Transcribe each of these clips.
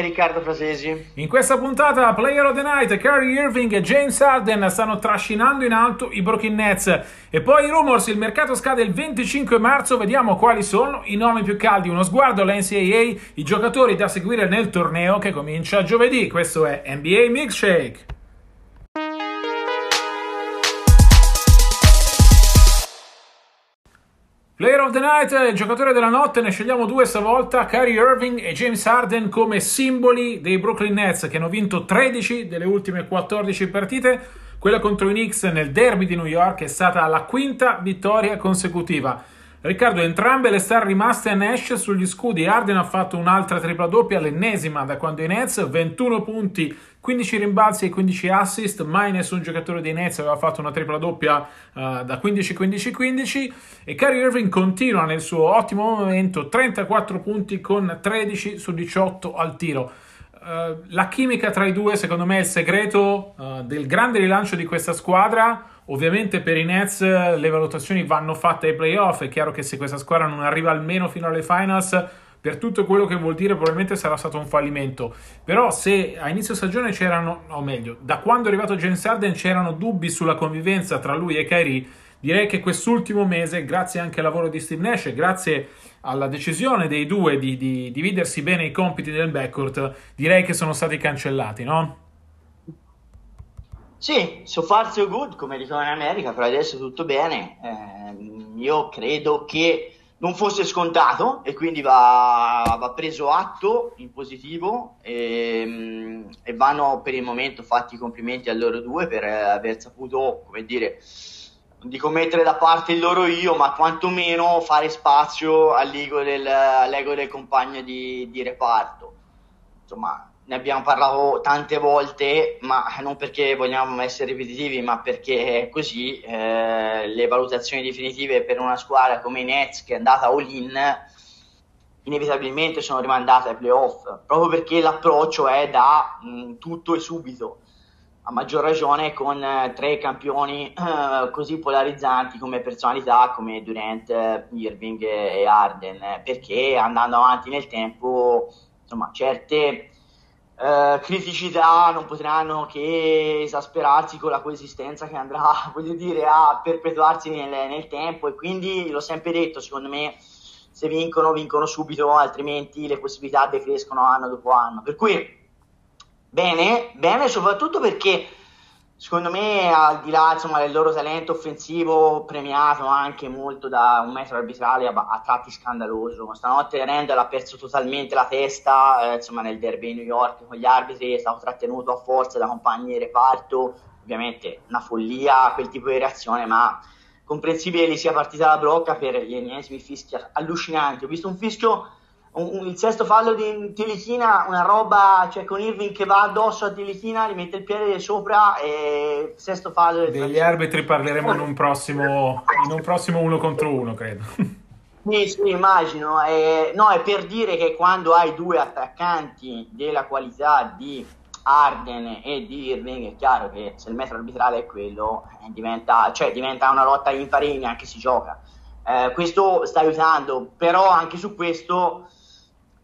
Riccardo Frasesi. In questa puntata Player of the Night, Kyrie Irving e James Harden stanno trascinando in alto i Brooklyn Nets. E poi i rumors, il mercato scade il 25 marzo, vediamo quali sono i nomi più caldi. Uno sguardo all'NCAA, i giocatori da seguire nel torneo che comincia giovedì. Questo è NBA Milkshake. Player of the Night, il giocatore della notte, ne scegliamo due stavolta, Kyrie Irving e James Harden come simboli dei Brooklyn Nets che hanno vinto 13 delle ultime 14 partite. Quella contro i Knicks nel derby di New York è stata la quinta vittoria consecutiva. Riccardo, entrambe le star rimaste a Nash sugli scudi. Arden ha fatto un'altra tripla doppia, l'ennesima da quando i Nets, 21 punti, 15 rimbalzi e 15 assist. Mai nessun giocatore dei Nets aveva fatto una tripla doppia uh, da 15-15-15. E Kyrie Irving continua nel suo ottimo momento, 34 punti con 13 su 18 al tiro. Uh, la chimica tra i due, secondo me, è il segreto uh, del grande rilancio di questa squadra Ovviamente per i Nets le valutazioni vanno fatte ai playoff, è chiaro che se questa squadra non arriva almeno fino alle finals, per tutto quello che vuol dire probabilmente sarà stato un fallimento. Però se a inizio stagione c'erano, o meglio, da quando è arrivato James Harden c'erano dubbi sulla convivenza tra lui e Kyrie, direi che quest'ultimo mese, grazie anche al lavoro di Steve Nash, grazie alla decisione dei due di, di dividersi bene i compiti del backcourt, direi che sono stati cancellati, no? Sì, so far so good, come dicono in America, però adesso tutto bene. Eh, io credo che non fosse scontato e quindi va, va preso atto in positivo e, e, vanno per il momento fatti i complimenti a loro due per aver saputo, come dire, dico mettere da parte il loro io, ma quantomeno fare spazio all'ego del, all'ego del compagno di, di reparto. Insomma, ne abbiamo parlato tante volte, ma non perché vogliamo essere ripetitivi, ma perché è così. Eh, le valutazioni definitive per una squadra come i Nets che è andata all-in inevitabilmente sono rimandate ai playoff, proprio perché l'approccio è da mh, mm, tutto e subito. A maggior ragione con eh, tre campioni eh, così polarizzanti come personalità, come Durant, Irving e Arden, perché andando avanti nel tempo, insomma, certe eh, criticità non potranno che esasperarsi con la coesistenza che andrà voglio dire, a perpetuarsi nel, nel, tempo. E quindi l'ho sempre detto secondo me se vincono vincono subito altrimenti le possibilità decrescono anno dopo anno. Per cui bene, bene soprattutto perché Secondo me, al di là insomma, del loro talento offensivo, premiato anche molto da un metro arbitrale a, a tratti scandaloso. Stanotte Randall ha perso totalmente la testa eh, insomma, nel derby New York con gli arbitri, è stato trattenuto a forza da compagni di reparto. Ovviamente una follia quel tipo di reazione, ma comprensibile che sia partita la brocca per gli ennesimi fischi allucinanti. Ho visto un fischio un, il sesto fallo di Tilichina, una roba, cioè con Irving che va addosso a Tilichina, gli mette il piede sopra e sesto fallo. Degli arbitri parleremo in un prossimo, in un prossimo uno contro uno, credo. Sì, sì, immagino. Eh, no, è per dire che quando hai due attaccanti della qualità di Arden e di Irving, è chiaro che se il metro arbitrale è quello, eh, diventa, cioè, diventa una lotta impari neanche si gioca. Eh, questo sta aiutando, però anche su questo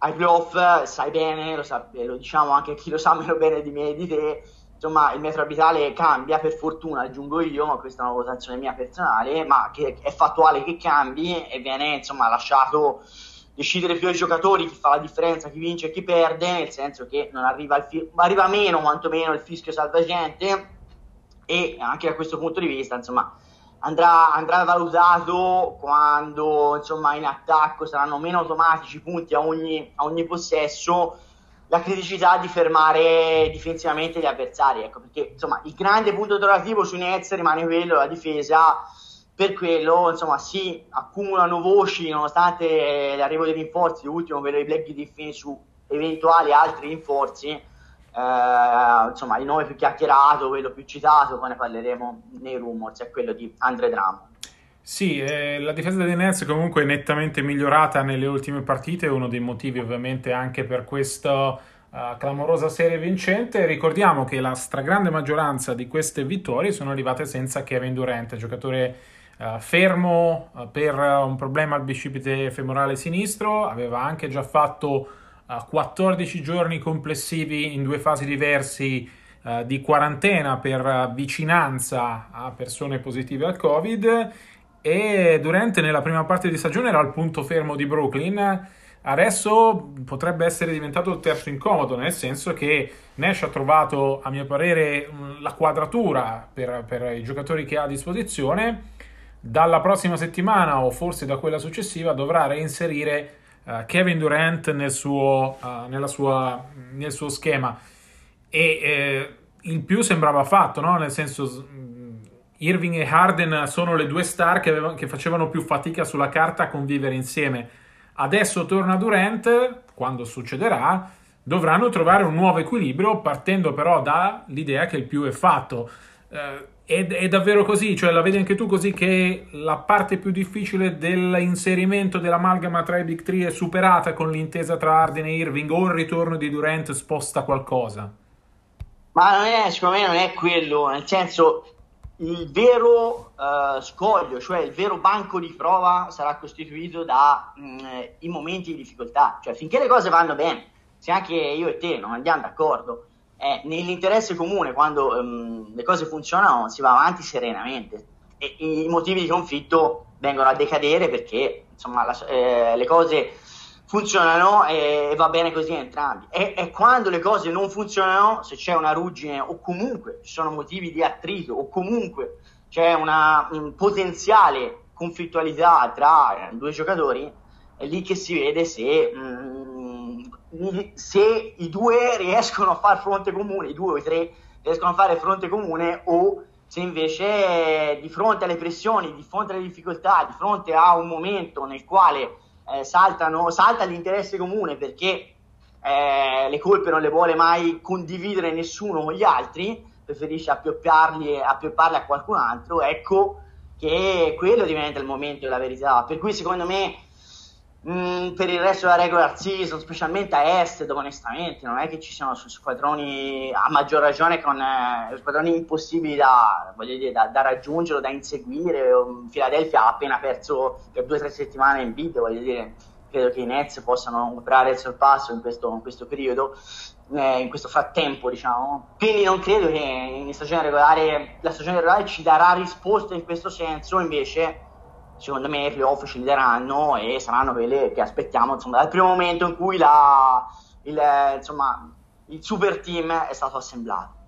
ai playoff sai bene, lo, sa, lo diciamo anche chi lo sa meno bene di me e di te, insomma il metro arbitrale cambia, per fortuna aggiungo io, ma questa è una votazione mia personale, ma che è fattuale che cambi e viene insomma lasciato decidere più ai giocatori chi fa la differenza, chi vince e chi perde, nel senso che non arriva, il fi- arriva meno quantomeno il fischio salvagente. E anche da questo punto di vista insomma andrà, andrà valutato quando insomma, in attacco saranno meno automatici punti a ogni, a ogni possesso la criticità di fermare difensivamente gli avversari. Ecco, perché insomma il grande punto interrogativo sui Nets rimane quello, la difesa. Per quello, insomma, si accumulano voci nonostante l'arrivo dei rinforzi, l'ultimo quello dei Black Griffin su eventuali altri rinforzi. Eh, insomma, il nome più chiacchierato, quello più citato, poi ne parleremo nei rumors, è quello di Andre Drummond. Sì, eh, la difesa dei Nets comunque è nettamente migliorata nelle ultime partite, uno dei motivi ovviamente anche per questa uh, clamorosa serie vincente. Ricordiamo che la stragrande maggioranza di queste vittorie sono arrivate senza Kevin Durant, giocatore uh, fermo uh, per un problema al bicipite femorale sinistro, aveva anche già fatto 14 giorni complessivi in due fasi diversi di quarantena per vicinanza a persone positive al Covid e Durant nella prima parte di stagione era al punto fermo di Brooklyn. Adesso potrebbe essere diventato il terzo incomodo, nel senso che Nash ha trovato, a mio parere, la quadratura per, per i giocatori che ha a disposizione. Dalla prossima settimana o forse da quella successiva dovrà reinserire uh, Kevin Durant nel suo, uh, sua, nel suo, schema. E eh, il più sembrava fatto, no? nel senso Irving e Harden sono le due star che, avevano, che facevano più fatica sulla carta a convivere insieme. Adesso torna Durant, quando succederà, dovranno trovare un nuovo equilibrio partendo però dall'idea che il più è fatto. Eh, è, è, davvero così, cioè la vedi anche tu così che la parte più difficile dell'inserimento dell'amalgama tra i Big Three è superata con l'intesa tra Harden e Irving o il ritorno di Durant sposta qualcosa? Ma non è, secondo me non è quello, nel senso il vero uh, scoglio, cioè il vero banco di prova sarà costituito dai mm, momenti di difficoltà, cioè finché le cose vanno bene, se anche io e te non andiamo d'accordo, è nell'interesse comune quando um, le cose funzionano si va avanti serenamente e i motivi di conflitto vengono a decadere perché insomma la, eh, le cose funzionano e, va bene così entrambi. E, e, quando le cose non funzionano, se c'è una ruggine o comunque ci sono motivi di attrito o comunque c'è una un potenziale conflittualità tra due giocatori, è lì che si vede se, mh, mm, se i due riescono a fare fronte comune, i due o i tre riescono a fare fronte comune o se invece di fronte alle pressioni, di fronte alle difficoltà, di fronte a un momento nel quale eh, saltano, salta l'interesse comune perché eh, le colpe non le vuole mai condividere nessuno con gli altri, preferisce appiopparle a qualcun altro, ecco che quello diventa il momento della verità. Per cui secondo me Mm, per il resto della regular season, specialmente a est, dove onestamente non è che ci siano squadroni a maggior ragione con eh, squadroni impossibili da, dire, da, da raggiungere o da inseguire. Philadelphia ha appena perso per due o tre settimane in video, voglio dire, credo che i Nets possano operare il sorpasso in questo, in questo periodo, eh, in questo frattempo, diciamo. Quindi non credo che in stagione regolare, la stagione regolare ci darà risposte in questo senso, invece secondo me i playoff scenderanno e saranno quelle che aspettiamo insomma, dal primo momento in cui la, il, insomma, il super team è stato assemblato.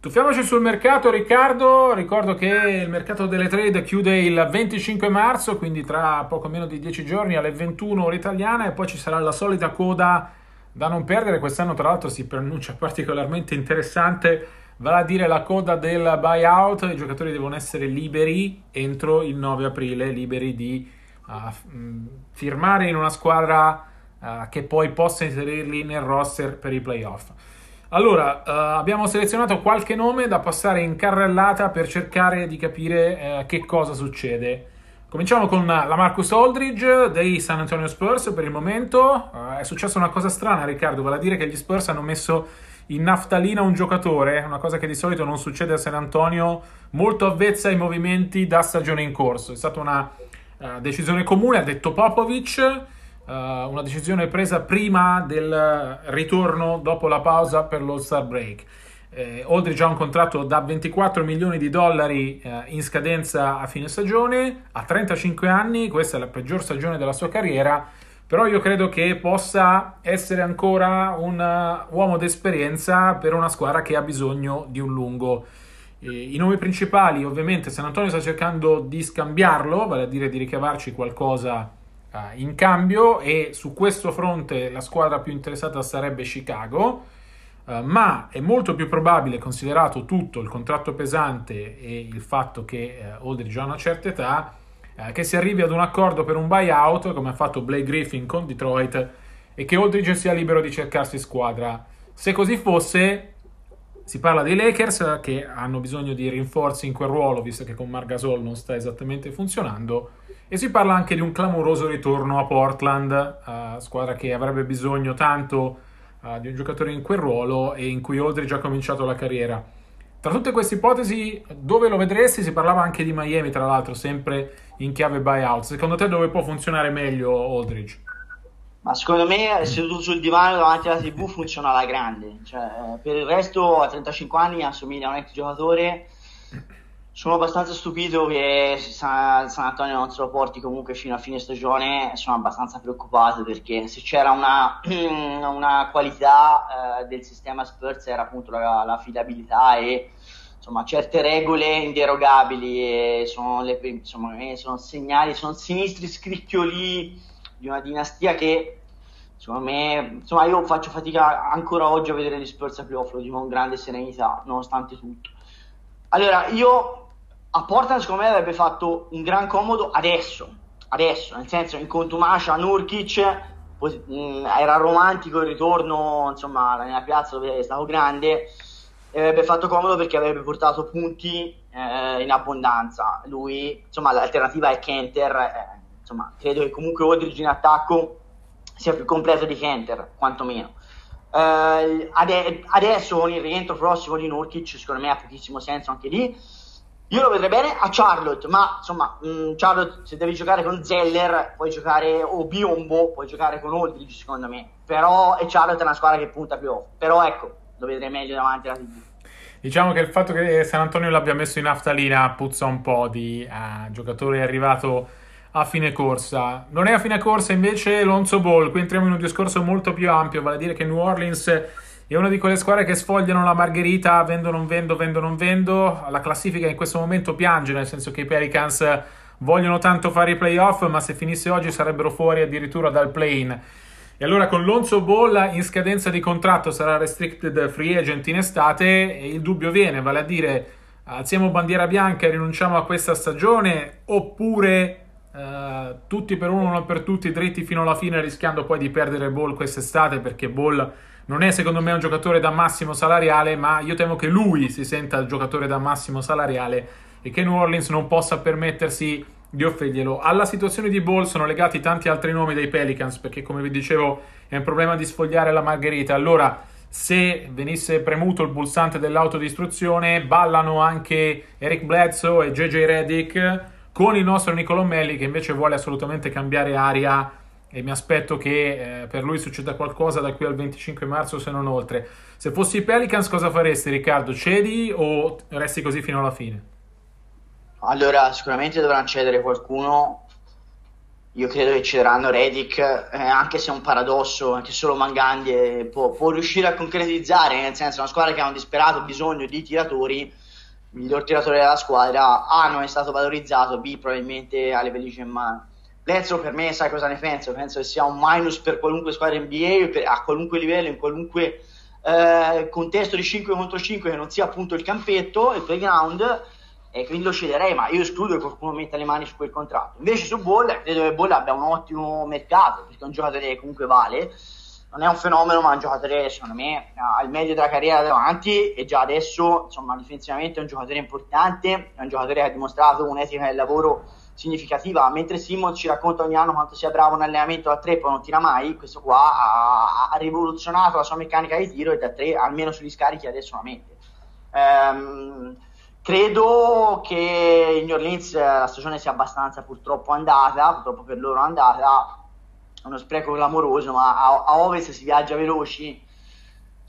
Tuffiamoci sul mercato Riccardo, ricordo che il mercato delle trade chiude il 25 marzo, quindi tra poco meno di 10 giorni alle 21 ore italiana e poi ci sarà la solita coda da non perdere. Quest'anno, tra l'altro, si preannuncia particolarmente interessante, vale a dire la coda del buyout. I giocatori devono essere liberi entro il 9 aprile, liberi di uh, firmare in una squadra uh, che poi possa inserirli nel roster per i playoff. Allora, uh, abbiamo selezionato qualche nome da passare in carrellata per cercare di capire che cosa succede. Cominciamo con la Marcus Aldridge dei San Antonio Spurs per il momento. Uh, è successa una cosa strana, Riccardo, vale a dire che gli Spurs hanno messo in naftalina un giocatore, una cosa che di solito non succede a San Antonio, molto avvezza ai movimenti da stagione in corso. È stata una uh, decisione comune, ha detto Popovic, uh, una decisione presa prima del ritorno dopo la pausa per l'All-Star Break. Eh, Aldridge ha un contratto da 24 milioni di dollari eh, in scadenza a fine stagione, ha 35 anni, questa è la peggior stagione della sua carriera, però io credo che possa essere ancora un uh, uomo d'esperienza per una squadra che ha bisogno di un lungo. I nomi principali, ovviamente, San Antonio sta cercando di scambiarlo, vale a dire di ricavarci qualcosa uh, in cambio e su questo fronte la squadra più interessata sarebbe Chicago, uh, ma è molto più probabile, considerato tutto il contratto pesante e il fatto che uh, Aldridge ha una certa età, che si arrivi ad un accordo per un buyout, come ha fatto Blake Griffin con Detroit, e che Aldridge sia libero di cercarsi squadra. Se così fosse, si parla dei Lakers che hanno bisogno di rinforzi in quel ruolo, visto che con Margasol non sta esattamente funzionando. E si parla anche di un clamoroso ritorno a Portland, uh, squadra che avrebbe bisogno tanto uh, di un giocatore in quel ruolo e in cui Aldridge ha cominciato la carriera. Tra tutte queste ipotesi, dove lo vedresti? Si parlava anche di Miami, tra l'altro, sempre in chiave buyout. Secondo te dove può funzionare meglio Aldridge? Ma secondo me seduto sul divano davanti alla TV funziona alla grande. Cioè, per il resto a 35 anni assomiglia a un ex giocatore. Sono abbastanza stupito che San, San, Antonio non se lo porti comunque fino a fine stagione. Sono abbastanza preoccupato perché se c'era una, una qualità eh, del sistema Spurs era appunto la, l'affidabilità e insomma certe regole inderogabili. sono, le, insomma, sono segnali, sono sinistri scricchioli di una dinastia che secondo me, insomma, io faccio fatica ancora oggi a vedere gli Spurs a playoff, lo dico con grande serenità, nonostante tutto. Allora, io a Portland secondo me avrebbe fatto un gran comodo adesso, adesso, nel senso in contumacia Nurkic mh, era romantico il ritorno, insomma, nella piazza dove è stato grande e avrebbe fatto comodo perché avrebbe portato punti eh, in abbondanza. Lui, insomma, l'alternativa è Kenter, eh, insomma, credo che comunque Aldridge in attacco sia più completo di Kenter, quantomeno. Uh, ade- adesso con il rientro prossimo di Nurkic, secondo me ha pochissimo senso anche lì. Io lo vedrei bene a Charlotte, ma insomma, mh, mm, Charlotte se devi giocare con Zeller, puoi giocare o Biombo, puoi giocare con Aldridge, secondo me. Però e Charlotte è una squadra che punta più off. Però ecco, lo vedrei meglio davanti alla TV. Diciamo che il fatto che San Antonio l'abbia messo in naftalina puzza un po' di uh, giocatore arrivato a fine corsa. Non è a fine corsa invece Lonzo Ball, qui entriamo in un discorso molto più ampio, vale a dire che New Orleans è una di quelle squadre che sfogliano la margherita, vendo non vendo, vendo non vendo, la classifica in questo momento piange, nel senso che i Pelicans vogliono tanto fare i playoff, ma se finisse oggi sarebbero fuori addirittura dal play-in. E allora con Lonzo Ball in scadenza di contratto sarà restricted free agent in estate e il dubbio viene, vale a dire alziamo bandiera bianca e rinunciamo a questa stagione oppure Uh, tutti per uno, uno per tutti, dritti fino alla fine, rischiando poi di perdere Ball quest'estate perché Ball non è secondo me un giocatore da massimo salariale, ma io temo che lui si senta il giocatore da massimo salariale e che New Orleans non possa permettersi di offrirglielo. Alla situazione di Ball sono legati tanti altri nomi dei Pelicans perché come vi dicevo è un problema di sfogliare la margherita. Allora, se venisse premuto il pulsante dell'autodistruzione, ballano anche Eric Bledsoe e JJ Redick con il nostro Nicolo Melli che invece vuole assolutamente cambiare aria e mi aspetto che eh, per lui succeda qualcosa da qui al 25 marzo se non oltre. Se fossi i Pelicans cosa faresti Riccardo? Cedi o resti così fino alla fine? Allora sicuramente dovranno cedere qualcuno io credo che cederanno Redick, eh, anche se è un paradosso, anche solo Mangandi può, può, riuscire a concretizzare, nel senso una squadra che ha un disperato bisogno di tiratori miglior tiratore della squadra, A non è stato valorizzato, B probabilmente ha le pellicce in mano. Bledsoe per me sai cosa ne penso? Penso che sia un minus per qualunque squadra NBA, per, a qualunque livello, in qualunque eh, contesto di 5 contro 5 che non sia appunto il campetto, il playground, e quindi lo cederei, ma io escludo che qualcuno metta le mani su quel contratto. Invece su Ball, credo che Ball abbia un ottimo mercato, perché è un giocatore che comunque vale, non è un fenomeno, ma è un giocatore, secondo me, al medio della carriera davanti e già adesso, insomma, difensivamente è un giocatore importante, è un giocatore che ha dimostrato un'etica del lavoro significativa, mentre Simon ci racconta ogni anno quanto sia bravo in allenamento da tre, poi non tira mai, questo qua ha, ha rivoluzionato la sua meccanica di tiro e da tre, almeno sugli scarichi, adesso la mette. Ehm, credo che in New Orleans la stagione sia abbastanza purtroppo andata, purtroppo per loro andata, uno spreco clamoroso, ma a, a ovest si viaggia veloci.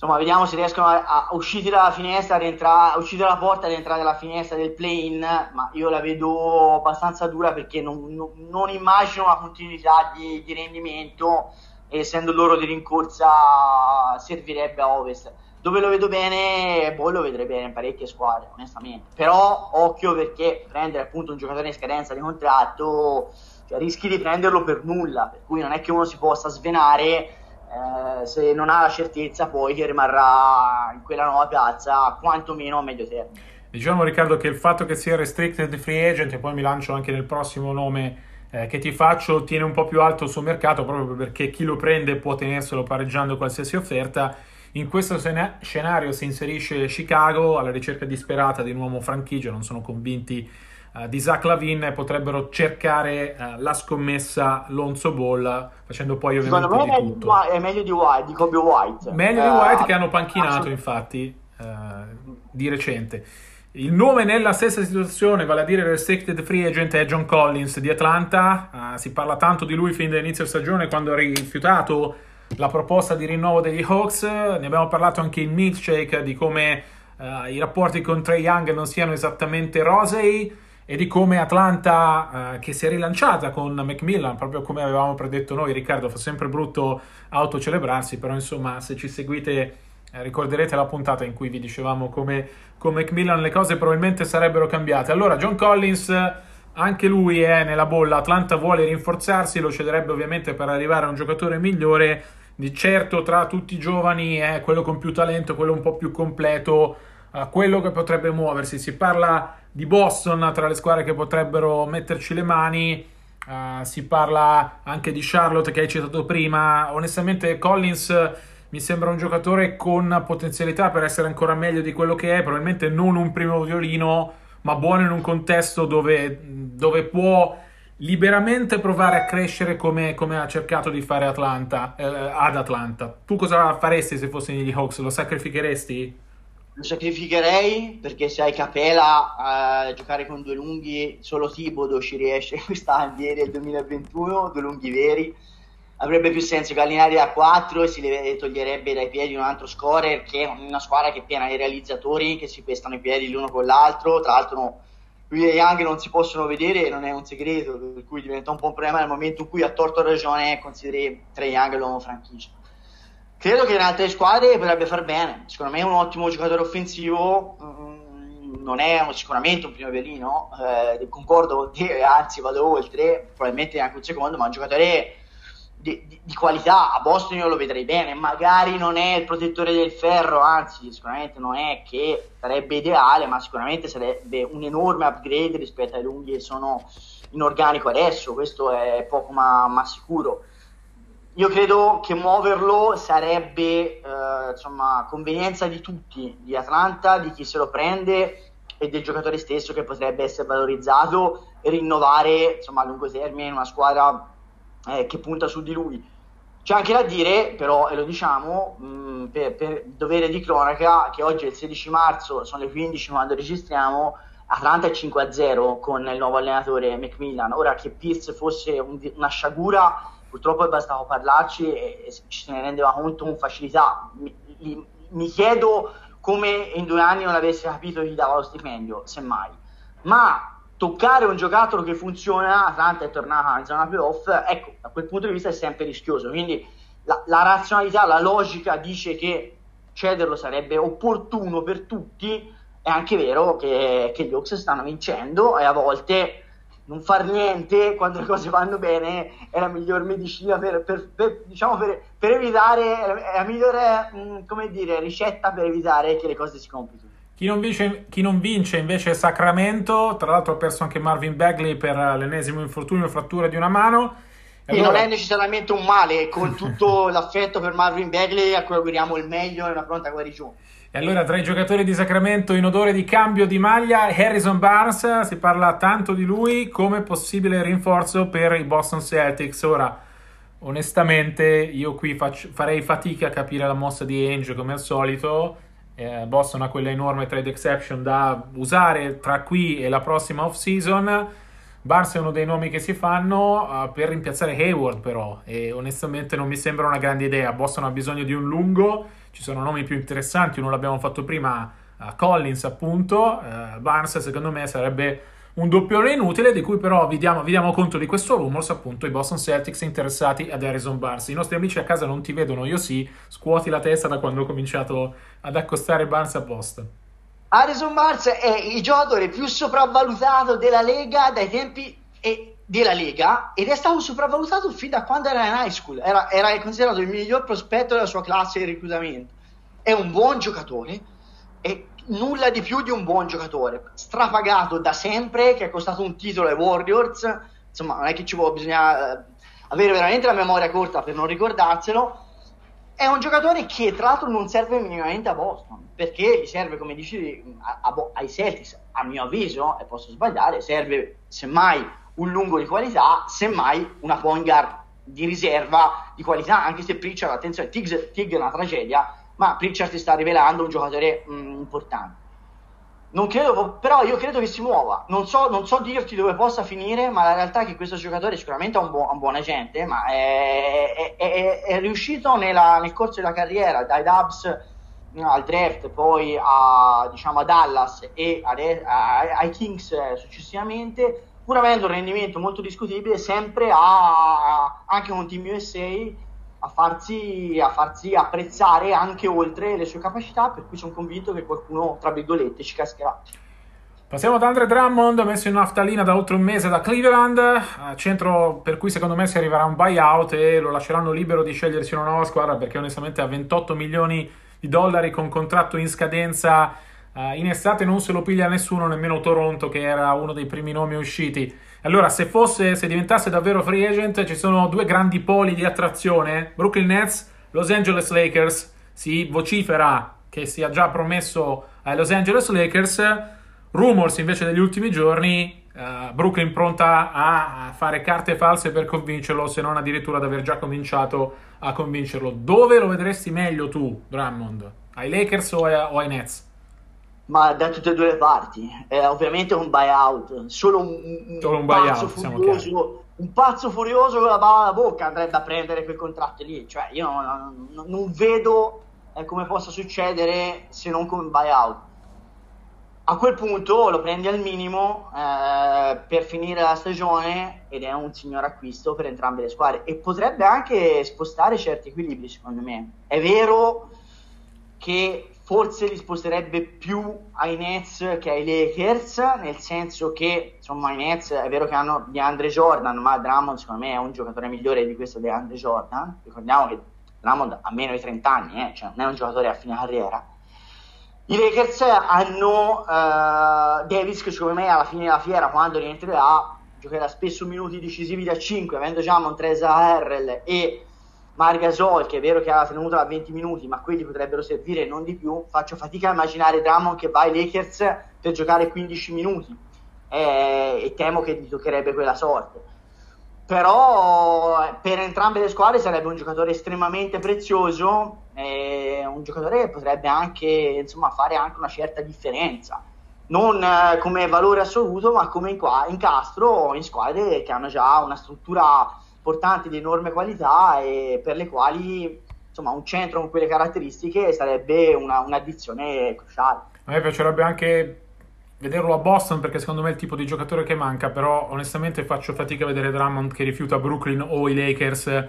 Insomma, vediamo se riescono a, a uscire dalla finestra, rientrare, uscire dalla porta e rientrare dalla finestra del play-in, ma io la vedo abbastanza dura perché non, non, non immagino una continuità di, di rendimento, essendo loro di rincorsa servirebbe a ovest. dove lo vedo bene, poi lo vedrei bene in parecchie squadre, onestamente. Però occhio perché prendere appunto un giocatore in scadenza di contratto, cioè, rischi di prenderlo per nulla, per cui non è che uno si possa svenare eh, se non ha la certezza poi che rimarrà in quella nuova piazza, quantomeno a medio termine. Diciamo Riccardo che il fatto che sia restricted free agent, e poi mi lancio anche nel prossimo nome eh, che ti faccio, tiene un po' più alto il suo mercato proprio perché chi lo prende può tenerselo pareggiando qualsiasi offerta in questo scenario si inserisce Chicago alla ricerca disperata di un uomo franchigia, non sono convinti uh, di Zach Lavin potrebbero cercare uh, la scommessa Lonzo Ball facendo poi ovviamente Secondo me di tutto. È meglio di White, di Kobe White. Meglio uh, di White che hanno panchinato infatti di recente. Il nome nella stessa situazione, vale a dire restricted free agent, è John Collins di Atlanta. si parla tanto di lui fin dall'inizio stagione quando ha rifiutato la proposta di rinnovo degli Hawks, ne abbiamo parlato anche in Milkshake di come uh, i rapporti con Trey Young non siano esattamente rosei e di come Atlanta, uh, che si è rilanciata con Macmillan, proprio come avevamo predetto noi, Riccardo, fa sempre brutto autocelebrarsi, però insomma se ci seguite eh, ricorderete la puntata in cui vi dicevamo come con Macmillan le cose probabilmente sarebbero cambiate. Allora, John Collins, anche lui è nella bolla, Atlanta vuole rinforzarsi, lo cederebbe ovviamente per arrivare a un giocatore migliore di certo tra tutti i giovani è quello con più talento, quello un po' più completo, uh, quello che potrebbe muoversi. Si parla di Boston tra le squadre che potrebbero metterci le mani. Uh, si parla anche di Charlotte che hai citato prima. Onestamente, Collins mi sembra un giocatore con potenzialità per essere ancora meglio di quello che è. Probabilmente non un primo violino, ma buono in un contesto dove, dove può liberamente provare a crescere come, come ha cercato di fare Atlanta, eh, ad Atlanta. Tu cosa faresti se fossi negli Hawks? Lo sacrificheresti? Lo sacrificherei perché se hai Capela a giocare con due lunghi, solo Tibodo ci riesce quest'anno nel 2021, due lunghi veri. Avrebbe più senso che allenare a 4 e si toglierebbe dai piedi un altro scorer che una squadra che è piena di realizzatori che si pestano i piedi l'uno con l'altro. Tra l'altro no, lui e Young non si possono vedere non è un segreto, per cui diventa un po' un problema nel momento in cui a torto ragione consideri Trey Young l'uomo franchigia. Credo che in altre squadre potrebbe far bene, secondo me è un ottimo giocatore offensivo, mm, non è sicuramente un primo velino, eh, concordo con te, anzi vado oltre, probabilmente neanche un secondo, ma un giocatore di, di, di, qualità. A Boston io lo vedrei bene, magari non è il protettore del ferro, anzi sicuramente non è che sarebbe ideale, ma sicuramente sarebbe un enorme upgrade rispetto ai lunghi che sono in organico adesso, questo è poco ma, ma sicuro. Io credo che muoverlo sarebbe eh, insomma convenienza di tutti, di Atlanta, di chi se lo prende e del giocatore stesso che potrebbe essere valorizzato e rinnovare insomma, a lungo termine in una squadra eh, che punta su di lui. C'è anche da dire, però, e lo diciamo, mh, mm, per, per, dovere di cronaca, che oggi è il 16 marzo, sono le 15 quando registriamo, Atlanta è 5-0 con il nuovo allenatore Macmillan. Ora che Pierce fosse un, una sciagura, purtroppo bastava parlarci e, e ci se ne rendeva conto con facilità. Mi, mi, chiedo come in due anni non avesse capito chi dava lo stipendio, semmai. Ma toccare un giocattolo che funziona, Atlanta è tornata in zona playoff, ecco, da quel punto di vista è sempre rischioso. Quindi la, la razionalità, la logica dice che cederlo sarebbe opportuno per tutti. È anche vero che, che gli Hawks stanno vincendo e a volte non far niente quando le cose vanno bene è la miglior medicina per, per, per, diciamo per, per evitare, è la migliore mm, come dire, ricetta per evitare che le cose si complicano. Chi non, vince, chi non vince invece è Sacramento, tra l'altro ha perso anche Marvin Bagley per l'ennesimo infortunio, frattura di una mano. E allora... non è necessariamente un male, con tutto l'affetto per Marvin Bagley a cui auguriamo il meglio e una pronta guarigione. E allora tra i giocatori di Sacramento in odore di cambio di maglia, Harrison Barnes, si parla tanto di lui come possibile rinforzo per i Boston Celtics. Ora, onestamente, io qui faccio, farei fatica a capire la mossa di Ainge come al solito eh, Boston ha quella enorme trade exception da usare tra qui e la prossima off season. Barnes è uno dei nomi che si fanno uh, per rimpiazzare Hayward però e onestamente non mi sembra una grande idea. Boston ha bisogno di un lungo, ci sono nomi più interessanti, uno l'abbiamo fatto prima, uh, Collins appunto, uh, Barnes secondo me sarebbe un doppione inutile di cui però vi diamo, vi diamo, conto di questo rumors appunto i Boston Celtics interessati ad Harrison Barnes. I nostri amici a casa non ti vedono io sì scuoti la testa da quando ho cominciato ad accostare Barnes a post Harrison Barnes è il giocatore più sopravvalutato della Lega dai tempi della Lega ed è stato sopravvalutato fin da quando era in high school. Era, era considerato il miglior prospetto della sua classe di reclutamento. È un buon giocatore e nulla di più di un buon giocatore, strapagato da sempre, che ha costato un titolo ai Warriors, insomma non è che ci può, bisogna eh, avere veramente la memoria corta per non ricordarselo, è un giocatore che tra l'altro non serve minimamente a Boston, perché gli serve, come dici, a, a, ai Celtics, a mio avviso, e posso sbagliare, serve semmai un lungo di qualità, semmai una point guard di riserva di qualità, anche se Pritchard, attenzione, Tig, Tig è una tragedia, ma Pritchard si sta rivelando un giocatore mh, mm, importante. Non credo, però io credo che si muova. Non so, non so, dirti dove possa finire, ma la realtà è che questo giocatore sicuramente è un, buon, un buon agente, ma è, è, è, è riuscito nella, nel corso della carriera, dai Dubs al draft, poi a, diciamo, a Dallas e a, a, ai Kings successivamente, pur avendo un rendimento molto discutibile, sempre a, anche con Team USA a farsi, a farsi apprezzare anche oltre le sue capacità, per cui sono convinto che qualcuno, tra virgolette, ci cascherà. Passiamo ad Andre Drummond, messo in naftalina da oltre un mese da Cleveland, centro per cui secondo me si arriverà a un buyout e lo lasceranno libero di scegliersi una nuova squadra perché onestamente ha 28 milioni di dollari con contratto in scadenza in estate non se lo piglia nessuno, nemmeno Toronto che era uno dei primi nomi usciti. Allora, se fosse, se diventasse davvero free agent, ci sono due grandi poli di attrazione: Brooklyn Nets, Los Angeles Lakers. Si vocifera che sia già promesso ai Los Angeles Lakers. Rumors invece negli ultimi giorni, uh, Brooklyn pronta a fare carte false per convincerlo, se non addirittura ad aver già cominciato a convincerlo. Dove lo vedresti meglio tu, Drummond? Ai Lakers o, a, o ai Nets? Ma da tutte e due le parti. È ovviamente un buyout, solo un, solo un pazzo furioso, un pazzo furioso con la bava alla bocca andrebbe a prendere quel contratto lì. Cioè, io non, non, non vedo eh, come possa succedere se non come buyout. A quel punto lo prendi al minimo eh, per finire la stagione ed è un signor acquisto per entrambe le squadre e potrebbe anche spostare certi equilibri secondo me. È vero che forse li sposterebbe più ai Nets che ai Lakers, nel senso che insomma i Nets è vero che hanno di Andre Jordan, ma Drummond secondo me è un giocatore migliore di questo di Andre Jordan. Ricordiamo che Drummond ha meno di 30 anni, eh, cioè non è un giocatore a fine carriera. I Lakers hanno uh, Davis che secondo me alla fine della fiera, quando rientrerà, giocherà spesso minuti decisivi da 5, avendo già Montresa Harrell e Margasol, che è vero che ha tenuto a 20 minuti, ma quelli potrebbero servire non di più, faccio fatica a immaginare Drummond che va ai Lakers per giocare 15 minuti. E, e temo che gli toccherebbe quella sorte. Però per entrambe le squadre sarebbe un giocatore estremamente prezioso, un giocatore che potrebbe anche insomma, fare anche una certa differenza. Non eh, come valore assoluto, ma come incastro in squadre che hanno già una struttura portanti di enorme qualità e per le quali insomma, un centro con quelle caratteristiche sarebbe una, un'addizione cruciale. A me piacerebbe anche vederlo a Boston perché secondo me è il tipo di giocatore che manca, però onestamente faccio fatica a vedere Drummond che rifiuta Brooklyn o i Lakers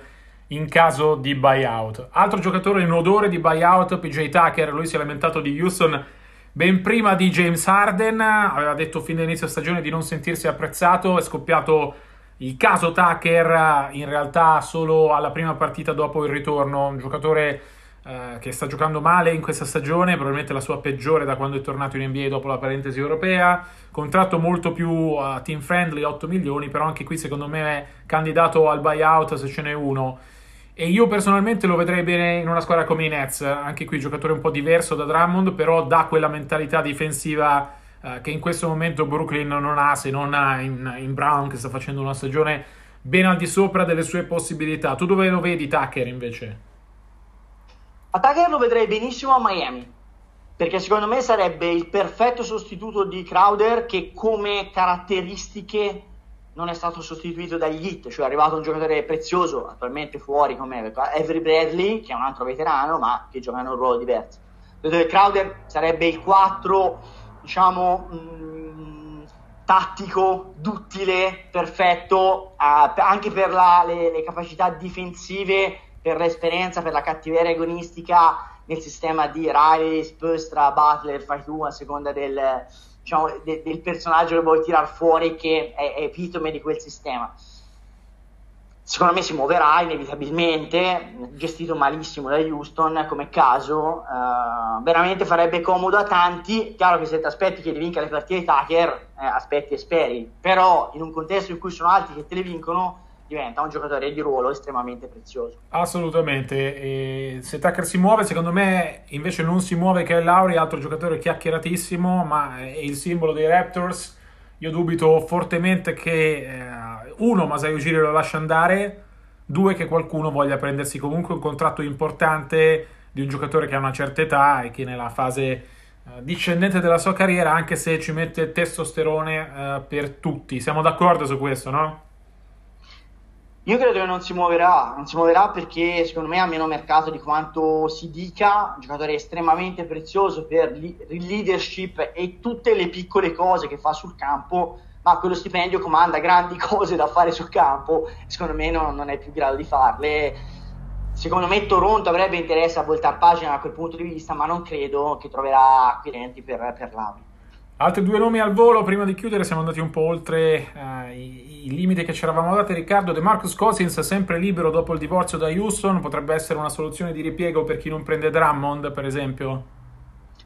in caso di buyout. Altro giocatore in odore di buyout, PJ Tucker, lui si è lamentato di Houston ben prima di James Harden, aveva detto fin dall'inizio stagione di non sentirsi apprezzato, è scoppiato il caso Tucker in realtà solo alla prima partita dopo il ritorno, un giocatore eh, che sta giocando male in questa stagione, probabilmente la sua peggiore da quando è tornato in NBA dopo la parentesi europea, contratto molto più uh, team friendly, 8 milioni, però anche qui secondo me è candidato al buyout se ce n'è uno. E io personalmente lo vedrei bene in una squadra come i Nets, anche qui giocatore un po' diverso da Drummond, però dà quella mentalità difensiva eh, che in questo momento Brooklyn non ha se non ha in, in, Brown che sta facendo una stagione ben al di sopra delle sue possibilità. Tu dove lo vedi Tucker invece? A Tucker lo vedrei benissimo a Miami perché secondo me sarebbe il perfetto sostituto di Crowder che come caratteristiche non è stato sostituito dagli hit, cioè è arrivato un giocatore prezioso, attualmente fuori come Avery Bradley, che è un altro veterano, ma che gioca in un ruolo diverso. Crowder sarebbe il 4 diciamo, mh, mm, tattico, duttile, perfetto, uh, anche per la, le, le, capacità difensive, per l'esperienza, per la cattiveria agonistica nel sistema di Riley, Spustra, Butler, fai tu a seconda del, diciamo, de, del personaggio che vuoi tirar fuori che è, è epitome di quel sistema secondo me si muoverà inevitabilmente, gestito malissimo da Houston come caso, uh, veramente farebbe comodo a tanti, chiaro che se ti aspetti che ti vinca le partite di Tucker, eh, aspetti e speri, però in un contesto in cui sono altri che te le vincono, diventa un giocatore di ruolo estremamente prezioso. Assolutamente, e se Tucker si muove, secondo me invece non si muove che Lauri, altro giocatore chiacchieratissimo, ma è il simbolo dei Raptors, io dubito fortemente che... Eh, uno, Masai Ujiri lo lascia andare, due, che qualcuno voglia prendersi comunque un contratto importante di un giocatore che ha una certa età e che nella fase eh, discendente della sua carriera, anche se ci mette testosterone uh, per tutti. Siamo d'accordo su questo, no? Io credo che non si muoverà, non si muoverà perché secondo me ha meno mercato di quanto si dica, un giocatore estremamente prezioso per leadership e tutte le piccole cose che fa sul campo ma quello stipendio comanda grandi cose da fare sul campo, secondo me non, non è più in grado di farle. Secondo me Toronto avrebbe interesse a voltare pagina da quel punto di vista, ma non credo che troverà acquirenti per, per l'Avi. Altri due nomi al volo, prima di chiudere siamo andati un po' oltre uh, i, i, limiti che ci eravamo dati. Riccardo De Marcus Cousins sempre libero dopo il divorzio da Houston, potrebbe essere una soluzione di ripiego per chi non prende Drummond, per esempio?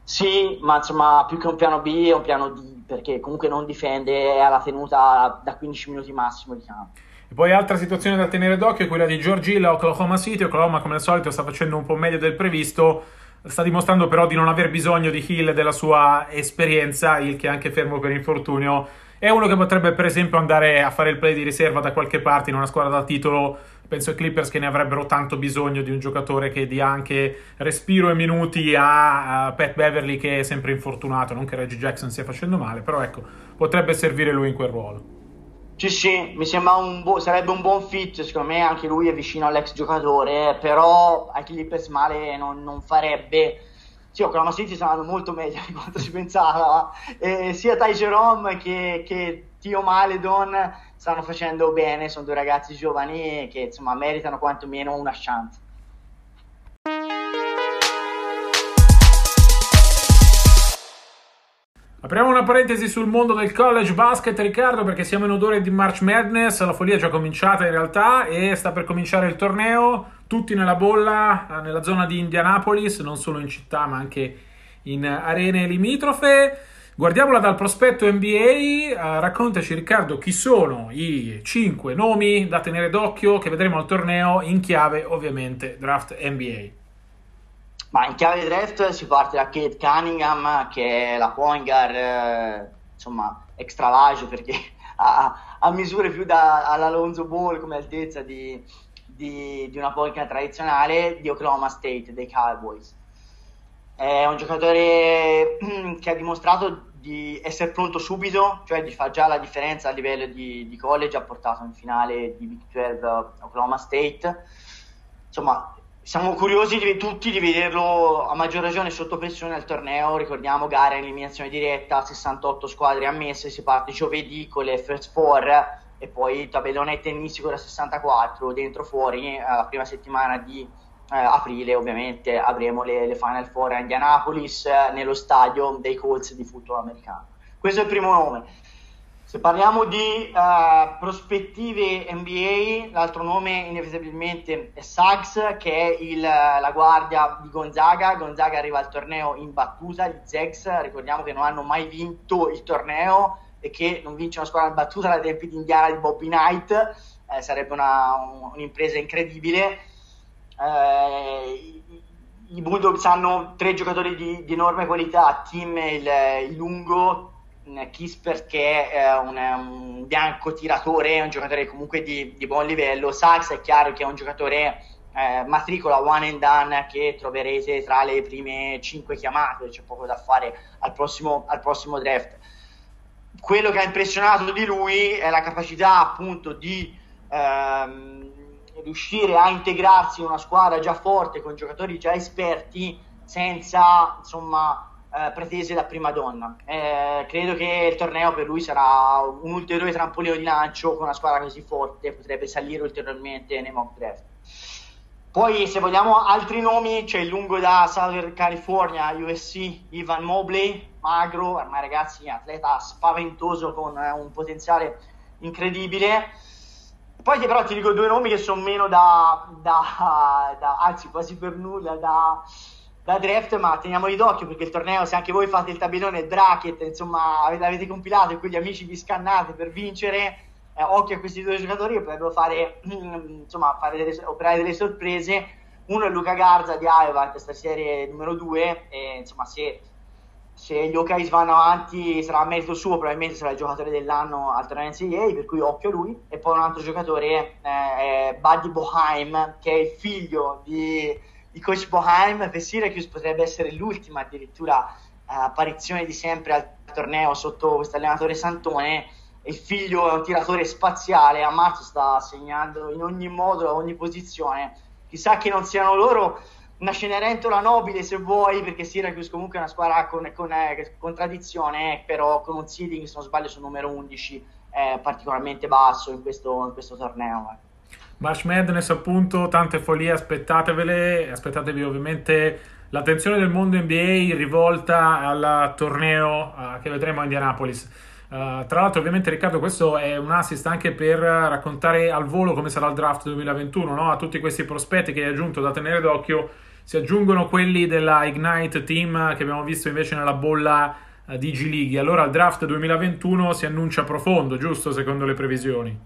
Sì, ma insomma più che un piano B è un piano D perché comunque non difende e ha la tenuta da 15 minuti massimo di campo. E poi altra situazione da tenere d'occhio è quella di George Hill a Oklahoma City. Oklahoma, come al solito, sta facendo un po' meglio del previsto. Sta dimostrando però di non aver bisogno di Hill e della sua esperienza, il che è anche fermo per infortunio. È uno che potrebbe, per esempio, andare a fare il play di riserva da qualche parte in una squadra da titolo penso ai Clippers che ne avrebbero tanto bisogno di un giocatore che dia anche respiro e minuti a, Pat Beverly che è sempre infortunato, non che Reggie Jackson stia facendo male, però ecco, potrebbe servire lui in quel ruolo. Sì, sì, mi sembra un bu- sarebbe un buon fit, secondo me anche lui è vicino all'ex giocatore, però ai Clippers male non, non farebbe. Sì, Oklahoma City saranno molto meglio di quanto si pensava, e sia Ty Jerome che, che Tio Maledon stanno facendo bene, sono due ragazzi giovani che insomma meritano quantomeno una chance. Apriamo una parentesi sul mondo del college basket, Riccardo, perché siamo in odore di March Madness. La follia è già cominciata in realtà e sta per cominciare il torneo. Tutti nella bolla, nella zona di Indianapolis, non solo in città ma anche in arene limitrofe. Guardiamola dal prospetto NBA, eh, raccontaci Riccardo chi sono i cinque nomi da tenere d'occhio che vedremo al torneo in chiave ovviamente draft NBA. Ma in chiave draft si parte da Kate Cunningham che è la point guard eh, insomma extra large perché ha, ha, misure più da, all'Alonso Ball come altezza di, di, di una guard tradizionale di Oklahoma State, dei Cowboys. È un giocatore che ha dimostrato di essere pronto subito, cioè di fare già la differenza a livello di, di college, ha portato in finale di Big 12 Oklahoma State. Insomma, siamo curiosi di, tutti di vederlo a maggior ragione sotto pressione al torneo. Ricordiamo gara in eliminazione diretta, 68 squadre ammesse, si parte giovedì con le first four e poi tabellone tennistico da 64 dentro fuori eh, la prima settimana di eh, aprile ovviamente avremo le, le, Final Four a Indianapolis eh, nello stadio dei Colts di football americano. Questo è il primo nome. Se parliamo di uh, prospettive NBA, l'altro nome inevitabilmente è Suggs, che è il, la guardia di Gonzaga. Gonzaga arriva al torneo in battuta, gli Zex, ricordiamo che non hanno mai vinto il torneo e che non vince una squadra battuta dai tempi di Indiana di Bobby Knight, eh, sarebbe una, un, un'impresa incredibile eh, i Bulldogs hanno tre giocatori di, di enorme qualità, Tim il, il lungo, Kisper che è un, un, bianco tiratore, un giocatore comunque di, di, buon livello, Sachs è chiaro che è un giocatore eh, matricola one and done che troverete tra le prime cinque chiamate, c'è poco da fare al prossimo, al prossimo draft. Quello che ha impressionato di lui è la capacità appunto di ehm, riuscire a integrarsi in una squadra già forte con giocatori già esperti senza insomma eh, pretese da prima donna. Eh, credo che il torneo per lui sarà un ulteriore trampolino di lancio con una squadra così forte, potrebbe salire ulteriormente nei mock draft. Poi, se vogliamo altri nomi, c'è il lungo da Southern California, USC, Ivan Mobley, magro, ormai ragazzi, atleta spaventoso con eh, un potenziale incredibile. Poi però ti dico due nomi che sono meno da, da, da anzi quasi per nulla da, da draft, ma teniamoli d'occhio perché il torneo, se anche voi fate il tabellone, bracket, insomma, l'avete compilato e quegli amici vi scannate per vincere, eh, occhio a questi due giocatori che potrebbero fare, insomma, fare delle, operare delle sorprese. Uno è Luca Garza di Iowa, questa serie numero 2, e insomma, se se gli Hawkeyes vanno avanti sarà merito suo, probabilmente sarà il giocatore dell'anno al torneo NCAA, per cui occhio a lui. E poi un altro giocatore eh, è Buddy Boheim, che è il figlio di, di coach Boheim per Syracuse, potrebbe essere l'ultima addirittura eh, apparizione di sempre al torneo sotto questo allenatore Santone. Il figlio è un tiratore spaziale, a marzo sta segnando in ogni modo, a ogni posizione. Chissà che non siano loro una Cenerentola nobile se vuoi, perché Syracuse comunque è una squadra con, con, eh, con tradizione, eh, però con un seeding, se non sbaglio, sul numero 11 eh, particolarmente basso in questo, in questo torneo. Eh. March Madness appunto, tante follie, aspettatevele, aspettatevi ovviamente l'attenzione del mondo NBA rivolta al torneo uh, che vedremo a Indianapolis. Uh, tra l'altro, ovviamente, Riccardo, questo è un assist anche per raccontare al volo come sarà il draft 2021, no? a tutti questi prospetti che hai aggiunto da tenere d'occhio si aggiungono quelli della Ignite Team che abbiamo visto invece nella bolla eh, di G League. Allora il draft 2021 si annuncia profondo, giusto secondo le previsioni?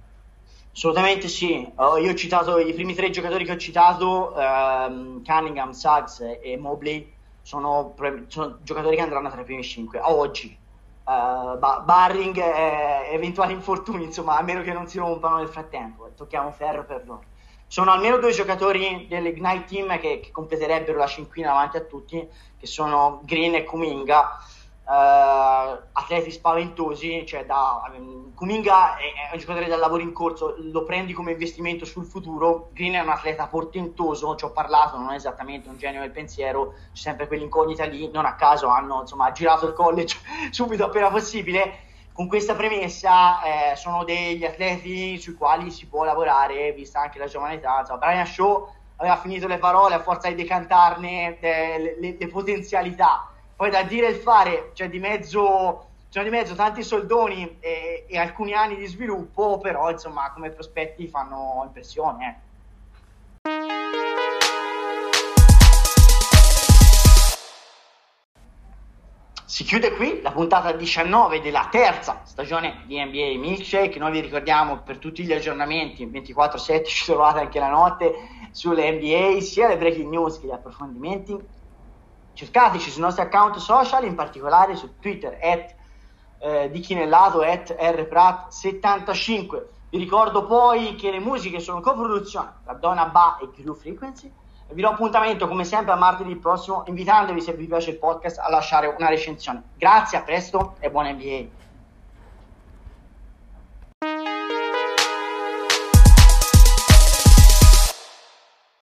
Assolutamente sì. Oh, io ho citato i primi tre giocatori che ho citato, ehm, Cunningham, Suggs e Mobley, sono, sono, giocatori che andranno tra i primi cinque a oggi. Uh, barring eh, eventuali infortuni, insomma, a meno che non si rompano nel frattempo. Tocchiamo ferro per loro sono almeno due giocatori dell'Ignite Team che, che, completerebbero la cinquina davanti a tutti, che sono Green e Kuminga, atleti spaventosi, cioè da, um, Kuminga è, è, un giocatore da lavoro in corso, lo prendi come investimento sul futuro, Green è un atleta portentoso, ci ho parlato, non è esattamente un genio del pensiero, c'è sempre quell'incognita lì, non a caso hanno insomma, girato il college subito appena possibile con questa premessa eh, sono degli atleti sui quali si può lavorare, vista anche la giovane età. Insomma, Brian Shaw aveva finito le parole a forza di decantarne eh, le, le, potenzialità. Poi da dire e fare, cioè di mezzo, cioè di mezzo tanti soldoni e, e, alcuni anni di sviluppo, però insomma come prospetti fanno impressione. Eh. Si chiude qui la puntata 19 della terza stagione di NBA Milkshake. Noi vi ricordiamo per tutti gli aggiornamenti 24-7 ci trovate anche la notte sulle NBA, sia le breaking news che gli approfondimenti. Cercateci sui nostri account social, in particolare su Twitter, at eh, di Chinellato, at rprat75. Vi ricordo poi che le musiche sono coproduzione tra Donna Ba e Crew Frequency vi do appuntamento come sempre a martedì prossimo, invitandovi se vi piace il podcast a lasciare una recensione. Grazie, a presto e buona NBA.